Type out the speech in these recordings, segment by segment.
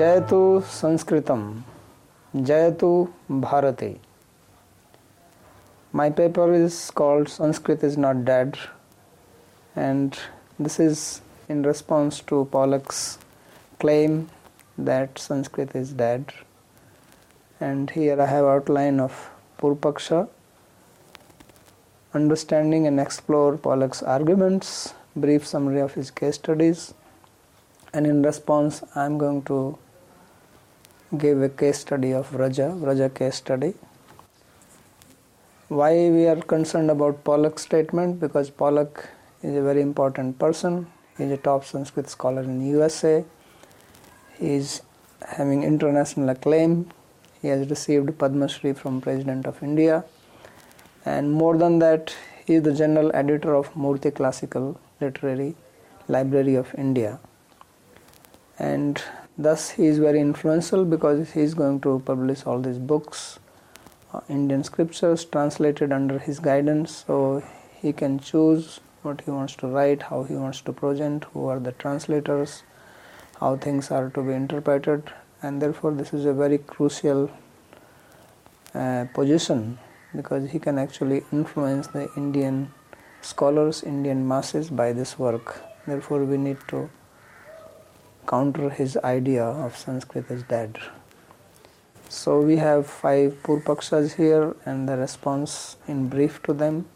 जयतु संस्कृतम जयतु भारते। My paper is called sanskrit is not dead and this is in response to pollock's claim that sanskrit is dead. And here i have outline of purvapaksha. Understanding and explore pollock's arguments brief summary of his case studies. And in response i am going to give a case study of Raja, Vraja case study. Why we are concerned about Pollock's statement? Because Pollock is a very important person. He is a top Sanskrit scholar in USA. He is having international acclaim. He has received Padma Shri from President of India. And more than that, he is the general editor of Murty Classical Literary Library of India. And thus he is very influential because he is going to publish all these books, uh, Indian scriptures translated under his guidance. So he can choose what he wants to write, how he wants to present, who are the translators, how things are to be interpreted, and therefore this is a very crucial uh, position because he can actually influence the Indian scholars, Indian masses by this work. Therefore, we need to counter his idea of Sanskrit is dead. So, we have five Purvapakshas here and the response in brief to them.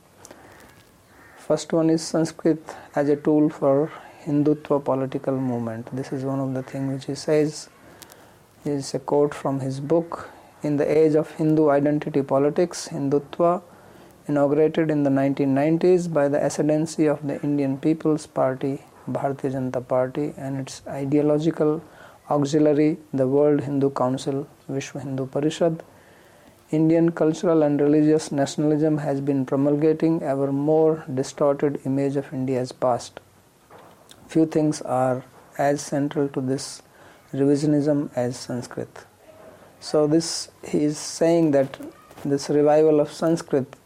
First one is Sanskrit as a tool for Hindutva political movement. This is one of the things which he says. This Is a quote from his book. In the age of Hindu identity politics, Hindutva, inaugurated in the 1990s by the ascendancy of the Indian People's Party, Bharatiya Janata Party, and its ideological auxiliary, the World Hindu Council, Vishwa Hindu Parishad, Indian cultural and religious nationalism has been promulgating ever more distorted image of India's past. Few things are as central to this revisionism as Sanskrit. So this he is saying that this revival of Sanskrit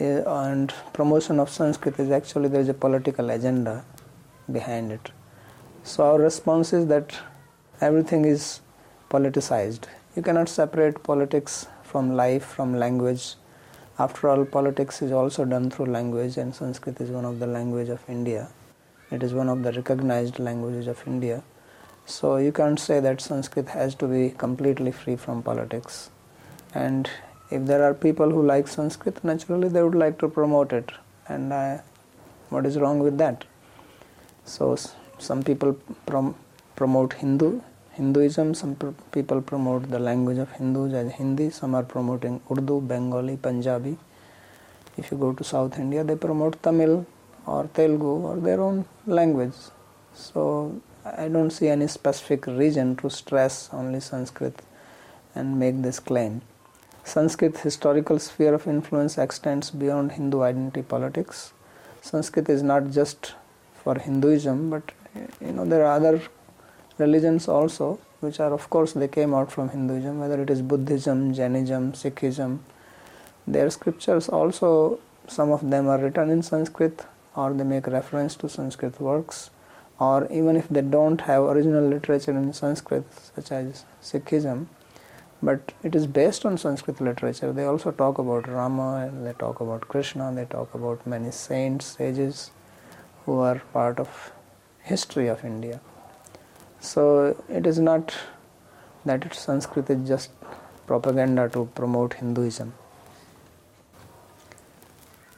eh, and promotion of Sanskrit is actually there is a political agenda behind it. So our response is that everything is politicized. You cannot separate politics from life, from language. After all, politics is also done through language, and Sanskrit is one of the language of India. It is one of the recognized languages of India. So you can't say that Sanskrit has to be completely free from politics. And if there are people who like Sanskrit, naturally they would like to promote it. And uh, what is wrong with that? So some people prom- promote Hindu Hinduism, some pr- people promote the language of Hindus as Hindi, some are promoting Urdu, Bengali, Punjabi. If you go to South India, they promote Tamil or Telugu or their own language. So I don't see any specific reason to stress only Sanskrit and make this claim. Sanskrit historical sphere of influence extends beyond Hindu identity politics. Sanskrit is not just for Hinduism, but you know there are other religions also, which are of course they came out from Hinduism, whether it is Buddhism, Jainism, Sikhism. Their scriptures also, some of them are written in Sanskrit or they make reference to Sanskrit works, or even if they don't have original literature in Sanskrit, such as Sikhism, but it is based on Sanskrit literature. They also talk about Rama, they talk about Krishna, they talk about many saints, sages who are part of history of India. So it is not that Sanskrit is just propaganda to promote Hinduism.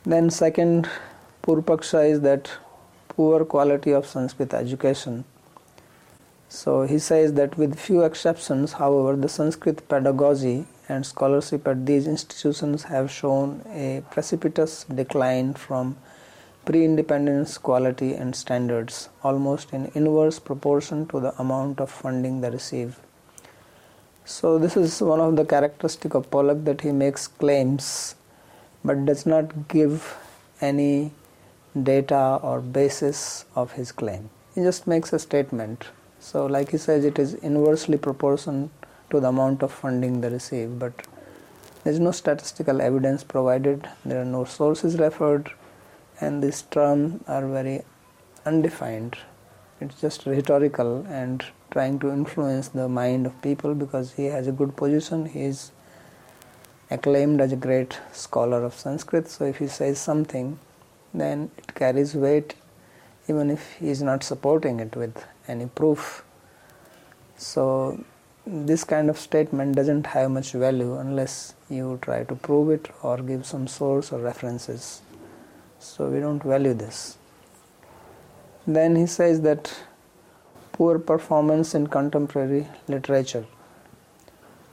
Then second Purvapaksha is that poor quality of Sanskrit education. So he says that with few exceptions, however, the Sanskrit pedagogy and scholarship at these institutions have shown a precipitous decline from pre-independence quality and standards almost in inverse proportion to the amount of funding they receive. So this is one of the characteristic of Pollock that he makes claims but does not give any data or basis of his claim. He just makes a statement. So like he says it is inversely proportional to the amount of funding they receive but there is no statistical evidence provided, there are no sources referred, and these terms are very undefined. It's just rhetorical and trying to influence the mind of people because he has a good position. He is acclaimed as a great scholar of Sanskrit. So if he says something, then it carries weight even if he is not supporting it with any proof. So this kind of statement doesn't have much value unless you try to prove it or give some source or references. So we don't value this. Then he says that poor performance in contemporary literature.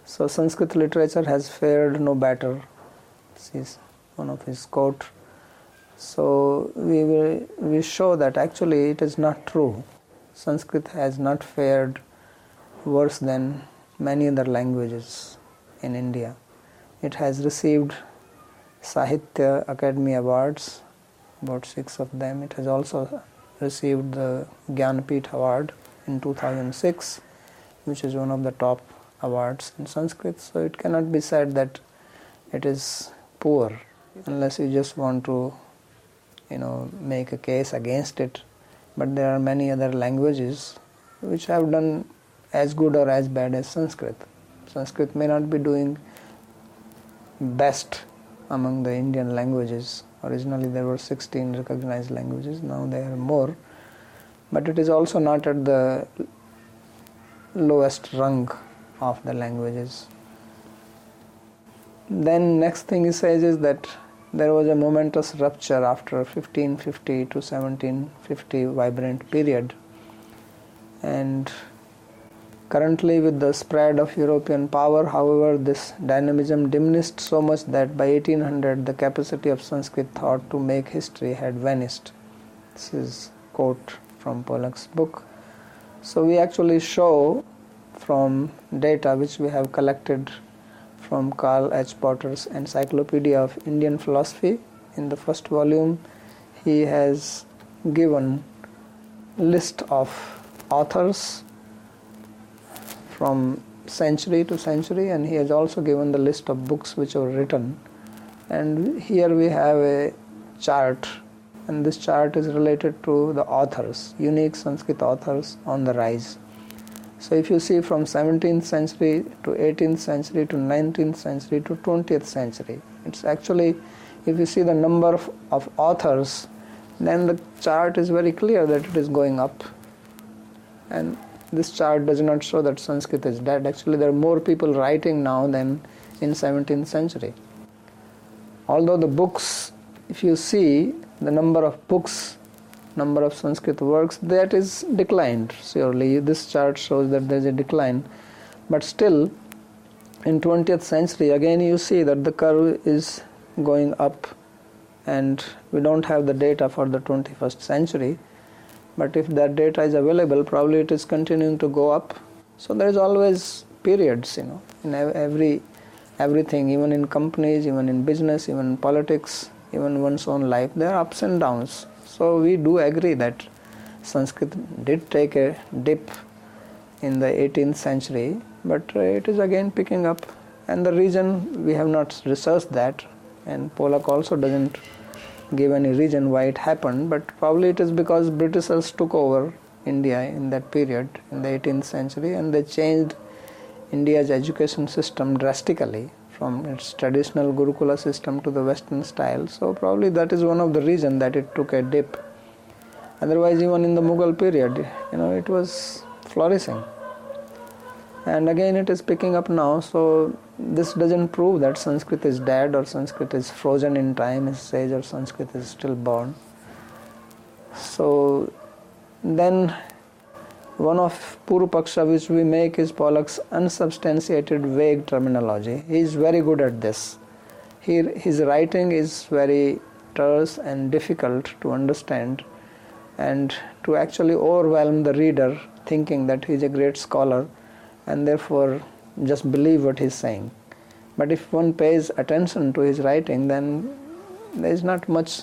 So Sanskrit literature has fared no better. This is one of his quote. So we will we show that actually it is not true. Sanskrit has not fared worse than many other languages in India. It has received Sahitya Akademi Awards, about six of them. It has also received the Jnanpith Award in 2006, which is one of the top awards in Sanskrit. So it cannot be said that it is poor unless you just want to, you know, make a case against it. But there are many other languages which have done as good or as bad as Sanskrit. Sanskrit may not be doing best among the Indian languages. Originally there were 16 recognized languages, now there are more. But it is also not at the lowest rung of the languages. Then next thing he says is that there was a momentous rupture after 1550 to 1750 vibrant period and Currently, with the spread of European power, however, this dynamism diminished so much that by 1800 the capacity of Sanskrit thought to make history had vanished. This is quote from Pollock's book. So we actually show from data which we have collected from Karl H. Potter's Encyclopedia of Indian Philosophy. In the first volume, he has given list of authors from century to century and he has also given the list of books which were written. And here we have a chart and this chart is related to the authors unique sanskrit authors on the rise. So if you see from 17th century to 18th century to 19th century to 20th century it's actually if you see the number of, of authors then the chart is very clear that it is going up. And this chart does not show that Sanskrit is dead. Actually, there are more people writing now than in 17th century. Although the books, if you see the number of books, number of Sanskrit works, that is declined. Surely, this chart shows that there is a decline. But still, in 20th century, again you see that the curve is going up, and we don't have the data for the 21st century but if that data is available probably it is continuing to go up. So there is always periods you know in every everything even in companies even in business even in politics even one's own life there are ups and downs. So we do agree that sanskrit did take a dip in the 18th century but uh, it is again picking up. And the reason we have not researched that and Pollock also doesn't give any reason why it happened, but probably it is because Britishers took over India in that period in the 18th century and they changed India's education system drastically from its traditional Gurukula system to the Western style. So probably that is one of the reasons that it took a dip. Otherwise, even in the Mughal period, you know, it was flourishing and again it is picking up now so this doesn't prove that sanskrit is dead or sanskrit is frozen in time as sage or sanskrit is still born so then one of Purvapaksha which we make is Pollock's unsubstantiated vague terminology. He is very good at this. He, his writing is very terse and difficult to understand and to actually overwhelm the reader thinking that he is a great scholar and therefore just believe what he's saying. But if one pays attention to his writing, then there is not much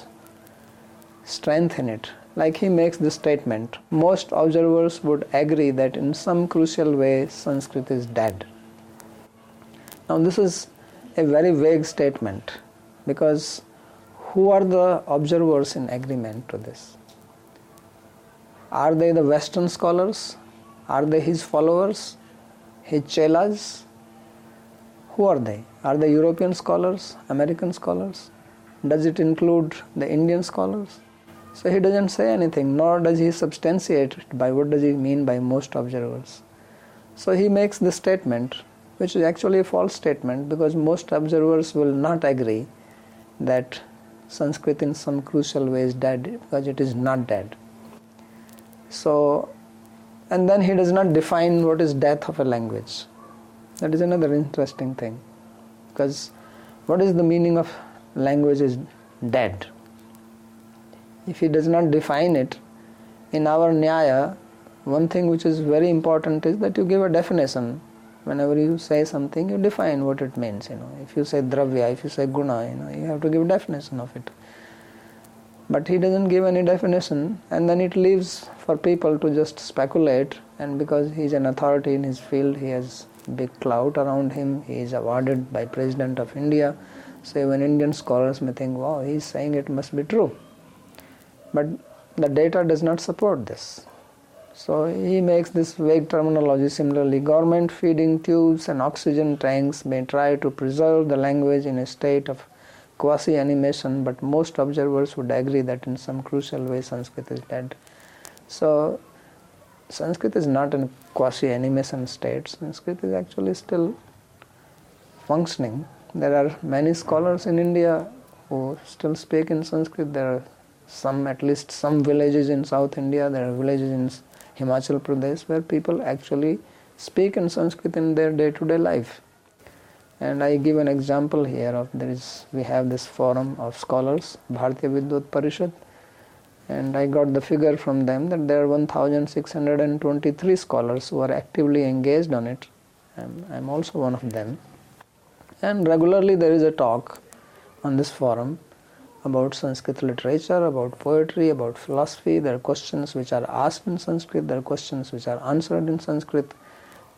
strength in it. Like he makes this statement most observers would agree that in some crucial way Sanskrit is dead. Now, this is a very vague statement because who are the observers in agreement to this? Are they the Western scholars? Are they his followers? His chelas? Who are they? Are they European scholars? American scholars? Does it include the Indian scholars? So he doesn't say anything, nor does he substantiate it by what does he mean by most observers. So he makes this statement, which is actually a false statement because most observers will not agree that Sanskrit in some crucial way is dead because it is not dead. So, and then he does not define what is death of a language. That is another interesting thing because what is the meaning of language is dead? If he does not define it, in our Nyaya, one thing which is very important is that you give a definition. Whenever you say something, you define what it means. You know, if you say dravya, if you say guna, you know, you have to give definition of it. But he doesn't give any definition, and then it leaves for people to just speculate. And because he's an authority in his field, he has big clout around him. He is awarded by President of India. So even Indian scholars may think, "Wow, he's saying it must be true." But the data does not support this. So he makes this vague terminology. Similarly, government feeding tubes and oxygen tanks may try to preserve the language in a state of quasi animation, but most observers would agree that in some crucial way Sanskrit is dead. So Sanskrit is not in quasi animation state. Sanskrit is actually still functioning. There are many scholars in India who still speak in Sanskrit. There are some at least some villages in South India, there are villages in Himachal Pradesh where people actually speak in Sanskrit in their day-to-day life. And I give an example here of there is we have this forum of scholars, Bharatiya Vidvat Parishad, and I got the figure from them that there are 1,623 scholars who are actively engaged on it. I'm, I'm also one of them. And regularly there is a talk on this forum about Sanskrit literature, about poetry, about philosophy. There are questions which are asked in Sanskrit, there are questions which are answered in Sanskrit.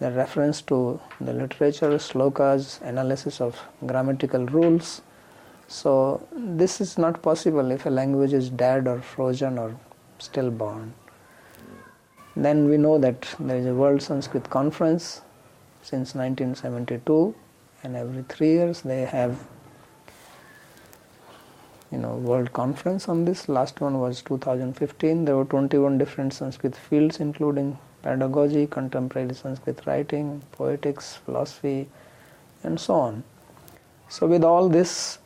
Are reference to the literature, slokas, analysis of grammatical rules. So this is not possible if a language is dead or frozen or stillborn. Then we know that there is a World Sanskrit Conference since 1972 and every three years they have you know world conference on this last one was 2015 there were 21 different sanskrit fields including pedagogy contemporary sanskrit writing poetics philosophy and so on so with all this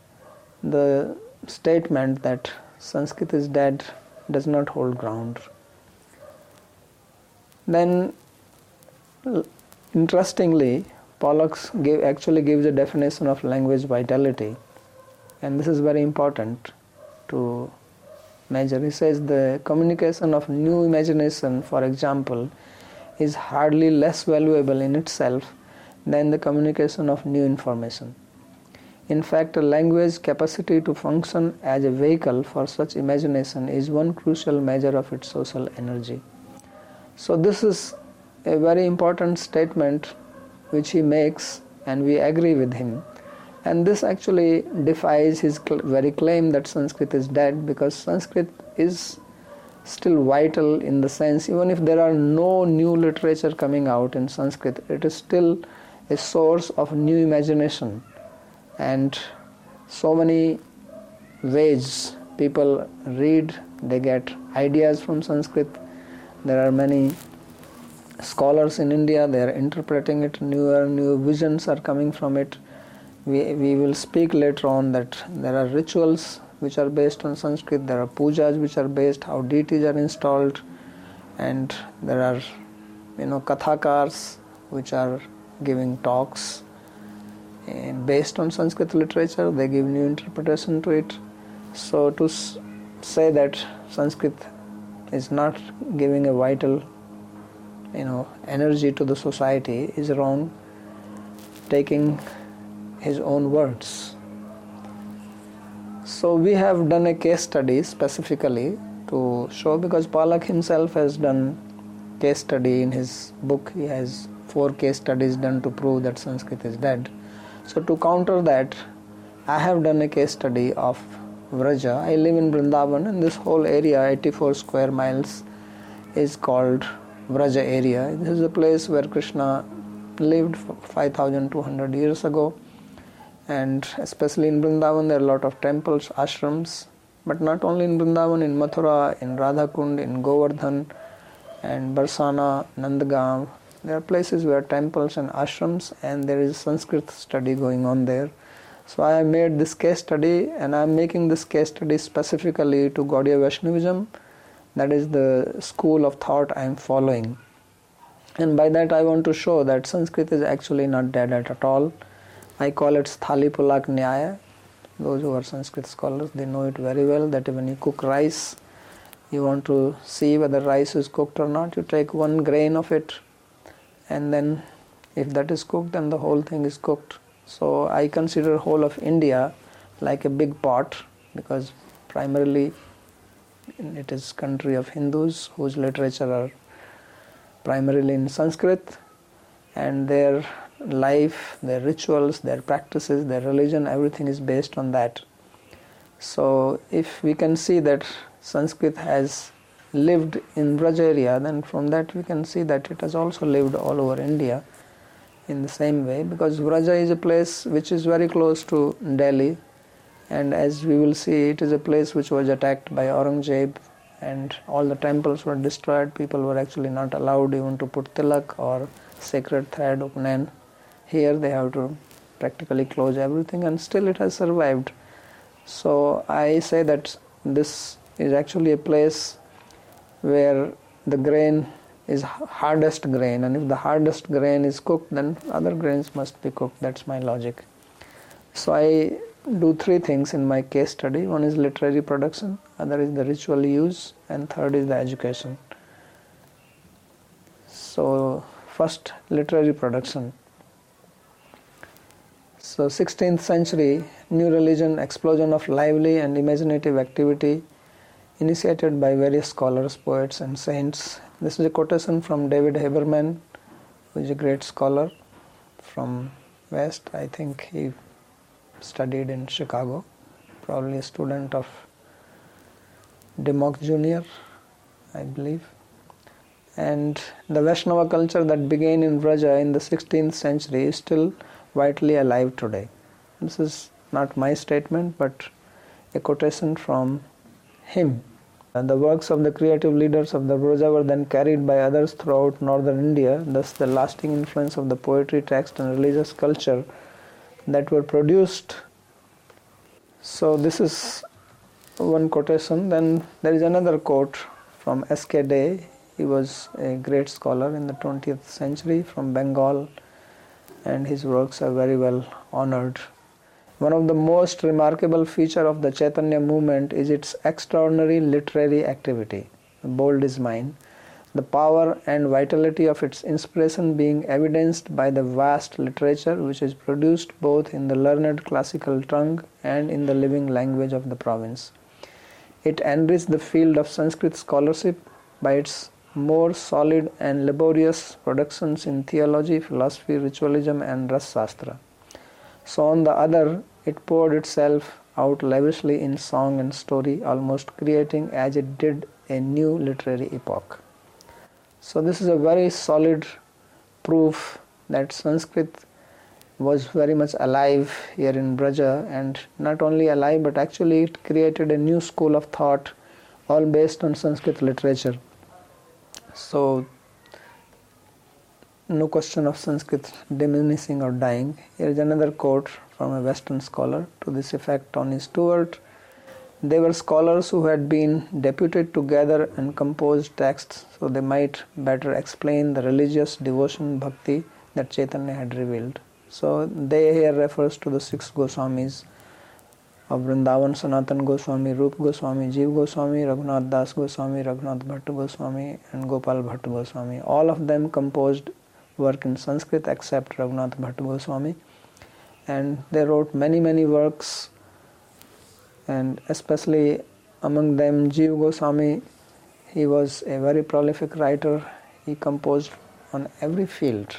the statement that sanskrit is dead does not hold ground then interestingly Pollock actually gives a definition of language vitality and this is very important to measure. He says the communication of new imagination, for example, is hardly less valuable in itself than the communication of new information. In fact, a language capacity to function as a vehicle for such imagination is one crucial measure of its social energy. So, this is a very important statement which he makes, and we agree with him and this actually defies his very claim that Sanskrit is dead because Sanskrit is still vital in the sense, even if there are no new literature coming out in Sanskrit, it is still a source of new imagination. And so many ways people read, they get ideas from Sanskrit. There are many scholars in India, they are interpreting it, newer, new visions are coming from it we, we will speak later on that there are rituals which are based on Sanskrit, there are pujas which are based how deities are installed, and there are you know kathakars which are giving talks and based on Sanskrit literature. They give new interpretation to it. So to s- say that Sanskrit is not giving a vital you know energy to the society is wrong. Taking his own words. So we have done a case study specifically to show because Pollock himself has done case study in his book. He has four case studies done to prove that Sanskrit is dead. So to counter that, I have done a case study of Vraja. I live in Vrindavan and this whole area, 84 square miles, is called Vraja area. This is a place where Krishna lived 5200 years ago and especially in Vrindavan there are a lot of temples, ashrams but not only in Vrindavan, in Mathura, in Radhakund, in Govardhan and Barsana, Nandagaon there are places where temples and ashrams and there is Sanskrit study going on there. So I have made this case study and I am making this case study specifically to Gaudiya Vaishnavism. That is the school of thought I am following. And by that I want to show that Sanskrit is actually not dead at all. I call it Sthali Pulak Nyaya. Those who are Sanskrit scholars, they know it very well that when you cook rice, you want to see whether rice is cooked or not. You take one grain of it and then if that is cooked then the whole thing is cooked so i consider whole of india like a big pot because primarily it is country of hindus whose literature are primarily in sanskrit and their life their rituals their practices their religion everything is based on that. So if we can see that sanskrit has lived in Braj area, then from that we can see that it has also lived all over India in the same way because Vraja is a place which is very close to Delhi and as we will see it is a place which was attacked by Aurangzeb and all the temples were destroyed. People were actually not allowed even to put tilak or sacred thread of upnan here they have to practically close everything and still it has survived. So i say that this is actually a place where the grain is hardest grain and if the hardest grain is cooked then other grains must be cooked. That's my logic. So i do three things in my case study. One is literary production other is the ritual use and third is the education. So first literary production so 16th century new religion explosion of lively and imaginative activity initiated by various scholars, poets, and saints. This is a quotation from David Haberman, who is a great scholar from West. I think he studied in Chicago, probably a student of Dimock Jr., I believe. And the Vaishnava culture that began in Vraja in the 16th century is still vitally alive today. This is not my statement, but a quotation from him. And the works of the creative leaders of the Vraja were then carried by others throughout northern India, thus, the lasting influence of the poetry, text, and religious culture that were produced. So, this is one quotation. Then there is another quote from S.K. De. He was a great scholar in the 20th century from Bengal, and his works are very well honored one of the most remarkable feature of the Chaitanya movement is its extraordinary literary activity. Bold is mine. The power and vitality of its inspiration being evidenced by the vast literature which is produced both in the learned classical tongue and in the living language of the province. It enriched the field of Sanskrit scholarship by its more solid and laborious productions in theology, philosophy, ritualism, and Ras Shastra. So, on the other, it poured itself out lavishly in song and story, almost creating as it did a new literary epoch. So, this is a very solid proof that Sanskrit was very much alive here in Braja, and not only alive but actually it created a new school of thought, all based on Sanskrit literature. So, no question of Sanskrit diminishing or dying. Here is another quote from a Western scholar to this effect Tony Stewart. They were scholars who had been deputed to gather and compose texts so they might better explain the religious devotion bhakti that Chaitanya had revealed. So they here refers to the six Goswamis और वृंदावन सनातन Goswami, Rupa Goswami, Jiva Goswami, Raghunath Das Goswami, Raghunath Bhatt Goswami and Gopal Bhatt Goswami. All of them compose work in Sanskrit except Raghunath Bhatt Goswami. And they wrote many many works and especially among them Jiva Goswami he was a very prolific writer he compose on every field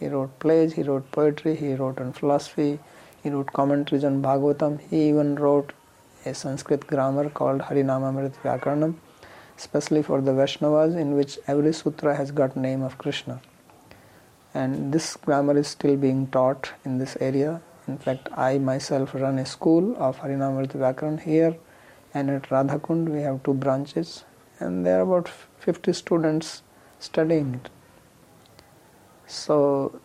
he wrote plays he wrote poetry he wrote on philosophy he wrote commentaries on Bhagavatam he even wrote a Sanskrit grammar called Harinamamrit Vyakaranam especially for the Vaishnavas, in which every sutra has got name of Krishna. And this grammar is still being taught in this area. In fact, I myself run a school of Harinamrita Vyakaran here, and at Radhakund we have two branches, and there are about 50 students studying it. So,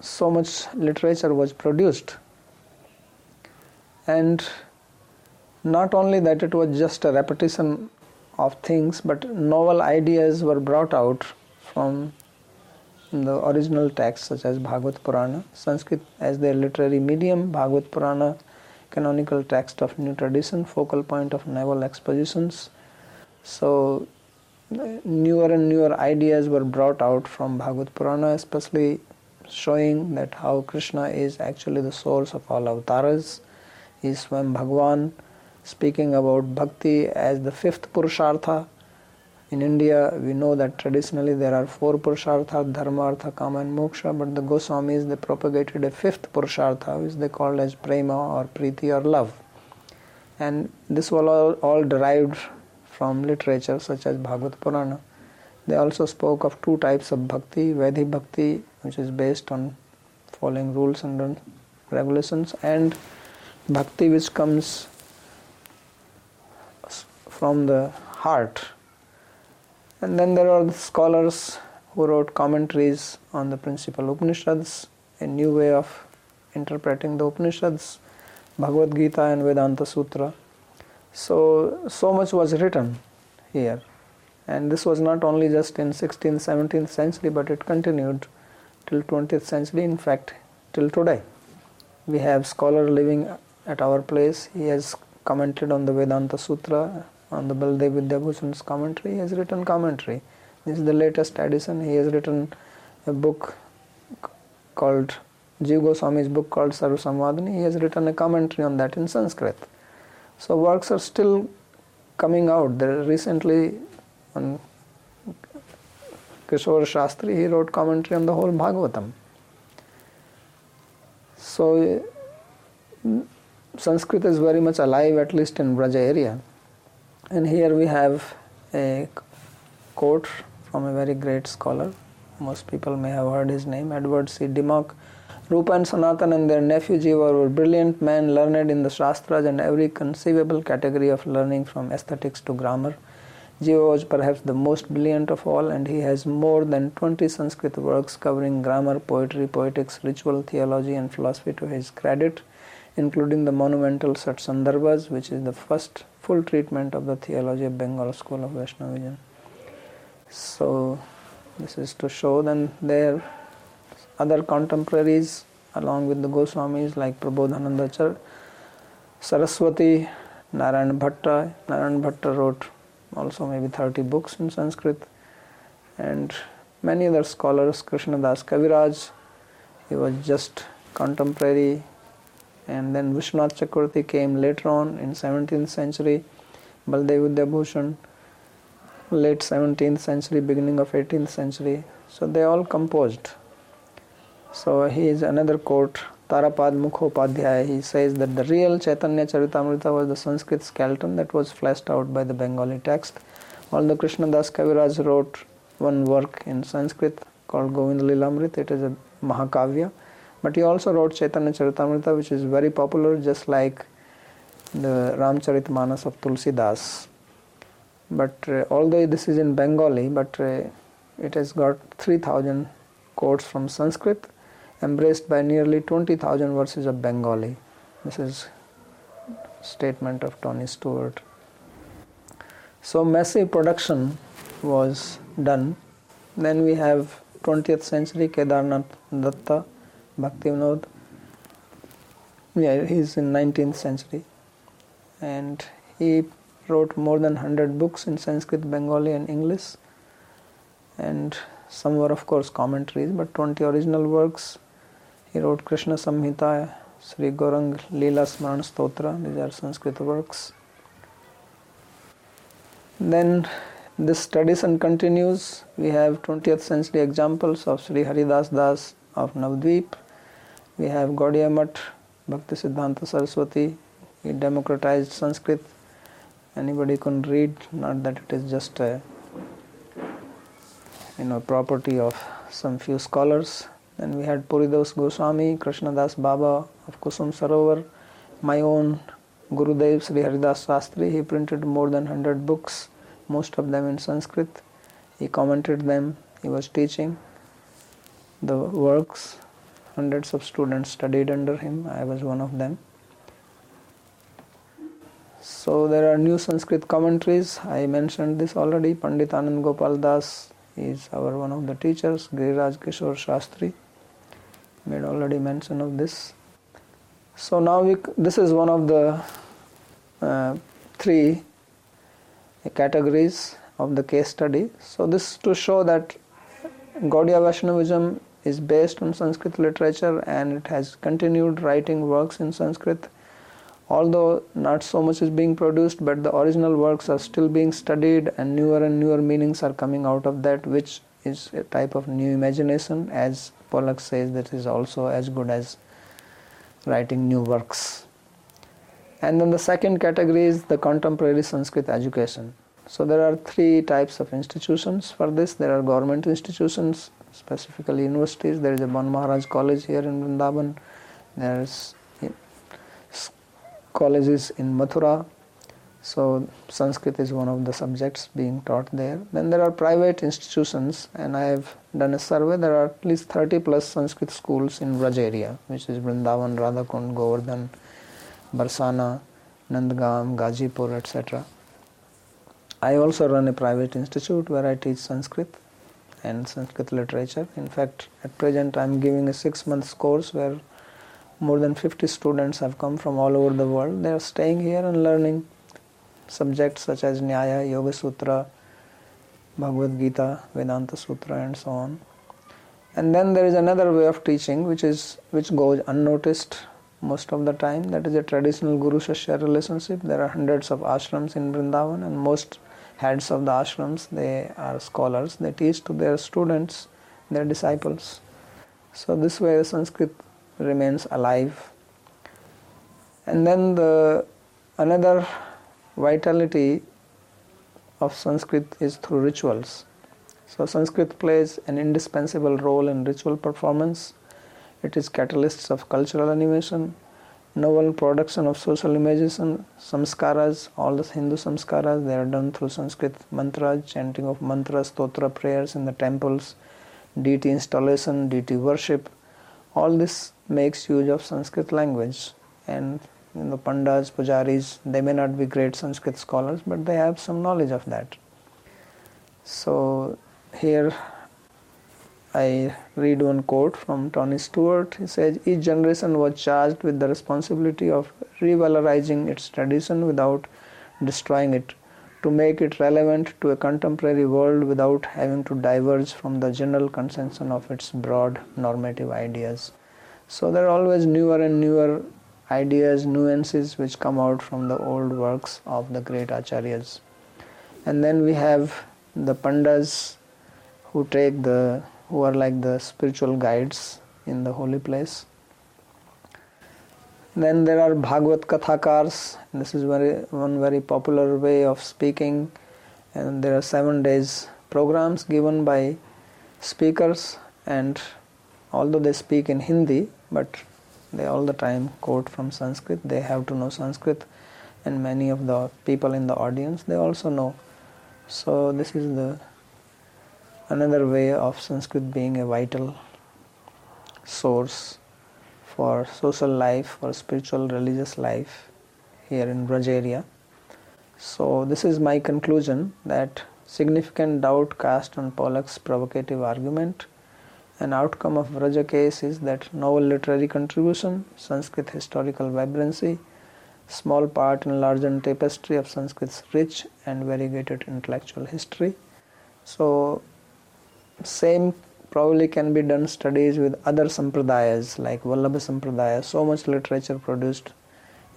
so much literature was produced, and not only that it was just a repetition of things, but novel ideas were brought out from the original texts such as Bhagavad Purana, Sanskrit as their literary medium, Bhagavad Purana, canonical text of new tradition, focal point of naval expositions. So, newer and newer ideas were brought out from Bhagavad Purana, especially showing that how Krishna is actually the source of all avatars, is Swam Bhagwan speaking about bhakti as the fifth purushartha. In India, we know that traditionally there are four purushartha, dharma, artha, kama, and moksha, but the Goswamis they propagated a fifth purushartha, which they called as prema or priti or love. And this was all, all derived from literature such as Bhagavad Purana. They also spoke of two types of bhakti, Vaidhi bhakti, which is based on following rules and regulations, and bhakti which comes from the heart. And then there are the scholars who wrote commentaries on the principal Upanishads, a new way of interpreting the Upanishads, Bhagavad Gita and Vedanta Sutra. So, so much was written here. And this was not only just in 16th, 17th century, but it continued till 20th century, in fact, till today. We have scholar living at our place. He has commented on the Vedanta Sutra on the Baldev Vidyabhushan's commentary. He has written commentary. This is the latest edition. He has written a book called Jiva Goswami's book called Sarvasamvadini. He has written a commentary on that in Sanskrit. So works are still coming out. There recently on Kishore Shastri he wrote commentary on the whole Bhagavatam. So Sanskrit is very much alive at least in Braja area. And here we have a quote from a very great scholar. Most people may have heard his name, Edward C. Dimock. Rupa and Sanatan and their nephew Jiva were brilliant men, learned in the Shastras and every conceivable category of learning from aesthetics to grammar. Jiva was perhaps the most brilliant of all, and he has more than 20 Sanskrit works covering grammar, poetry, poetics, ritual, theology, and philosophy to his credit, including the monumental Satsandarbhas, which is the first full treatment of the theology of Bengal School of Vaishnavism. So, this is to show then their other contemporaries along with the Goswamis like Prabodhananda Saraswati, Narayan Bhatta. Narayan Bhatta wrote also maybe 30 books in Sanskrit and many other scholars, Krishnadas Kaviraj, he was just contemporary and then Vishwanath Chakravarti came later on in 17th century, Baldev Vidyabhushan, late 17th century, beginning of 18th century. So they all composed. So he is another quote, Tarapad Mukhopadhyaya, he says that the real Chaitanya Charitamrita was the Sanskrit skeleton that was fleshed out by the Bengali text. Although Krishnadas Kaviraj wrote one work in Sanskrit called Govind it is a Mahakavya but he also wrote Chaitanya Charitamrita, which is very popular, just like the Ramcharitmanas of Tulsidas. But uh, although this is in Bengali, but uh, it has got 3000 quotes from Sanskrit, embraced by nearly 20,000 verses of Bengali. This is statement of Tony Stewart. So massive production was done. Then we have 20th century Kedarnath Datta Bhaktivinoda. Yeah, he's in 19th century, and he wrote more than 100 books in Sanskrit, Bengali, and English. And some were, of course, commentaries, but 20 original works. He wrote Krishna Samhita, Sri Gaurang Leela Smaran Stotra, these are Sanskrit works. Then this tradition continues. We have 20th century examples of Sri Haridas Das of Navdvip, we have Gaudiya Math, Bhakti Siddhanta Saraswati, he democratized Sanskrit anybody can read, not that it is just a you know property of some few scholars. Then we had Puridas Goswami, Krishnadas Baba of Kusum Sarovar, my own Gurudev Sri Haridas Shastri. He printed more than 100 books, most of them in Sanskrit. He commented them, he was teaching the works. Hundreds of students studied under him. I was one of them. So there are new Sanskrit commentaries. I mentioned this already. Pandit Anand Gopal Das is our one of the teachers. Giriraj Kishore Shastri made already mention of this. So now we, this is one of the uh, three categories of the case study. So this to show that Gaudiya Vaishnavism is based on Sanskrit literature and it has continued writing works in Sanskrit. Although not so much is being produced, but the original works are still being studied and newer and newer meanings are coming out of that, which is a type of new imagination, as Pollock says, that is also as good as writing new works. And then the second category is the contemporary Sanskrit education. So there are three types of institutions for this. There are government institutions, specifically universities. There is a Ban Maharaj College here in Vrindavan. There's colleges in Mathura. So Sanskrit is one of the subjects being taught there. Then there are private institutions, and I have done a survey. There are at least 30 plus Sanskrit schools in Braj area, which is Vrindavan, Radhakund, Govardhan, Barsana, Nandgaon, Gajipur, etc. I also run a private institute where I teach Sanskrit and Sanskrit literature. In fact, at present I am giving a six months course where more than 50 students have come from all over the world. They are staying here and learning subjects such as Nyaya, Yoga Sutra, Bhagavad Gita, Vedanta Sutra, and so on. And then there is another way of teaching which is which goes unnoticed most of the time. That is a traditional Guru Shishya relationship. There are hundreds of ashrams in Vrindavan, and most heads of the ashrams they are scholars. They teach to their students their disciples. So this way sanskrit remains alive. And then the another vitality of sanskrit is through rituals. So sanskrit plays an indispensable role in ritual performance. It is catalysts of cultural animation novel production of social images and samskaras, all the Hindu samskaras, they are done through Sanskrit mantras, chanting of mantras, stotra prayers in the temples, deity installation, deity worship. All this makes use of Sanskrit language. And you know, pandas, pujaris, they may not be great Sanskrit scholars, but they have some knowledge of that. So here I read one quote from Tony Stewart. He says, Each generation was charged with the responsibility of revalorizing its tradition without destroying it, to make it relevant to a contemporary world without having to diverge from the general consensus of its broad normative ideas. So there are always newer and newer ideas, nuances which come out from the old works of the great acharyas. And then we have the pandas who take the who are like the spiritual guides in the holy place. Then there are Bhagavad Kathakars. This is very one very popular way of speaking, and there are seven days programs given by speakers. And although they speak in Hindi, but they all the time quote from Sanskrit. They have to know Sanskrit, and many of the people in the audience they also know. So this is the another way of Sanskrit being a vital source for social life, for spiritual religious life here in Braj area. So, this is my conclusion that significant doubt cast on Pollock's provocative argument. An outcome of Vraja case is that novel literary contribution, Sanskrit historical vibrancy, small part in larger tapestry of Sanskrit's rich and variegated intellectual history. So, same probably can be done studies with other sampradayas like Vallabha Sampradaya. So much literature produced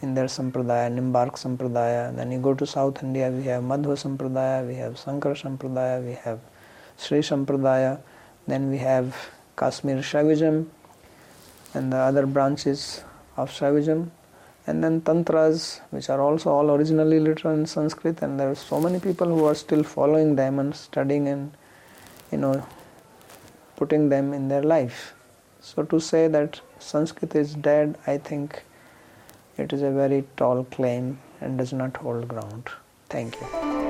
in their sampradaya, Nimbark Sampradaya. Then you go to South India, we have Madhva Sampradaya, we have Sankara Sampradaya, we have Sri Sampradaya. Then we have Kashmir Shaivism and the other branches of Shaivism. and then tantras which are also all originally written in sanskrit and there are so many people who are still following them and studying and you know putting them in their life. So to say that sanskrit is dead i think it is a very tall claim and does not hold ground. Thank you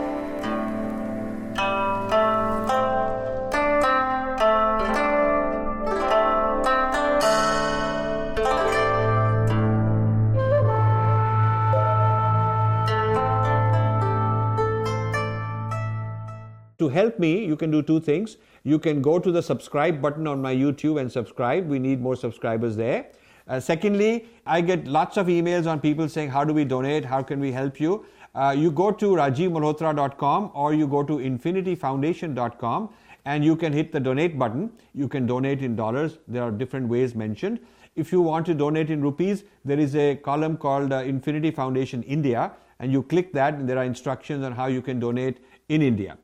help me, you can do two things. You can go to the subscribe button on my YouTube and subscribe. We need more subscribers there. Uh, secondly, I get lots of emails on people saying, How do we donate? How can we help you? Uh, you go to rajivmalhotra.com or you go to infinityfoundation.com and you can hit the donate button. You can donate in dollars. There are different ways mentioned. If you want to donate in rupees, there is a column called uh, Infinity Foundation India, and you click that, and there are instructions on how you can donate in India.